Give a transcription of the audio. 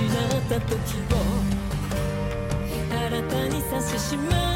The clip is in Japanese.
失った時を新たに指し示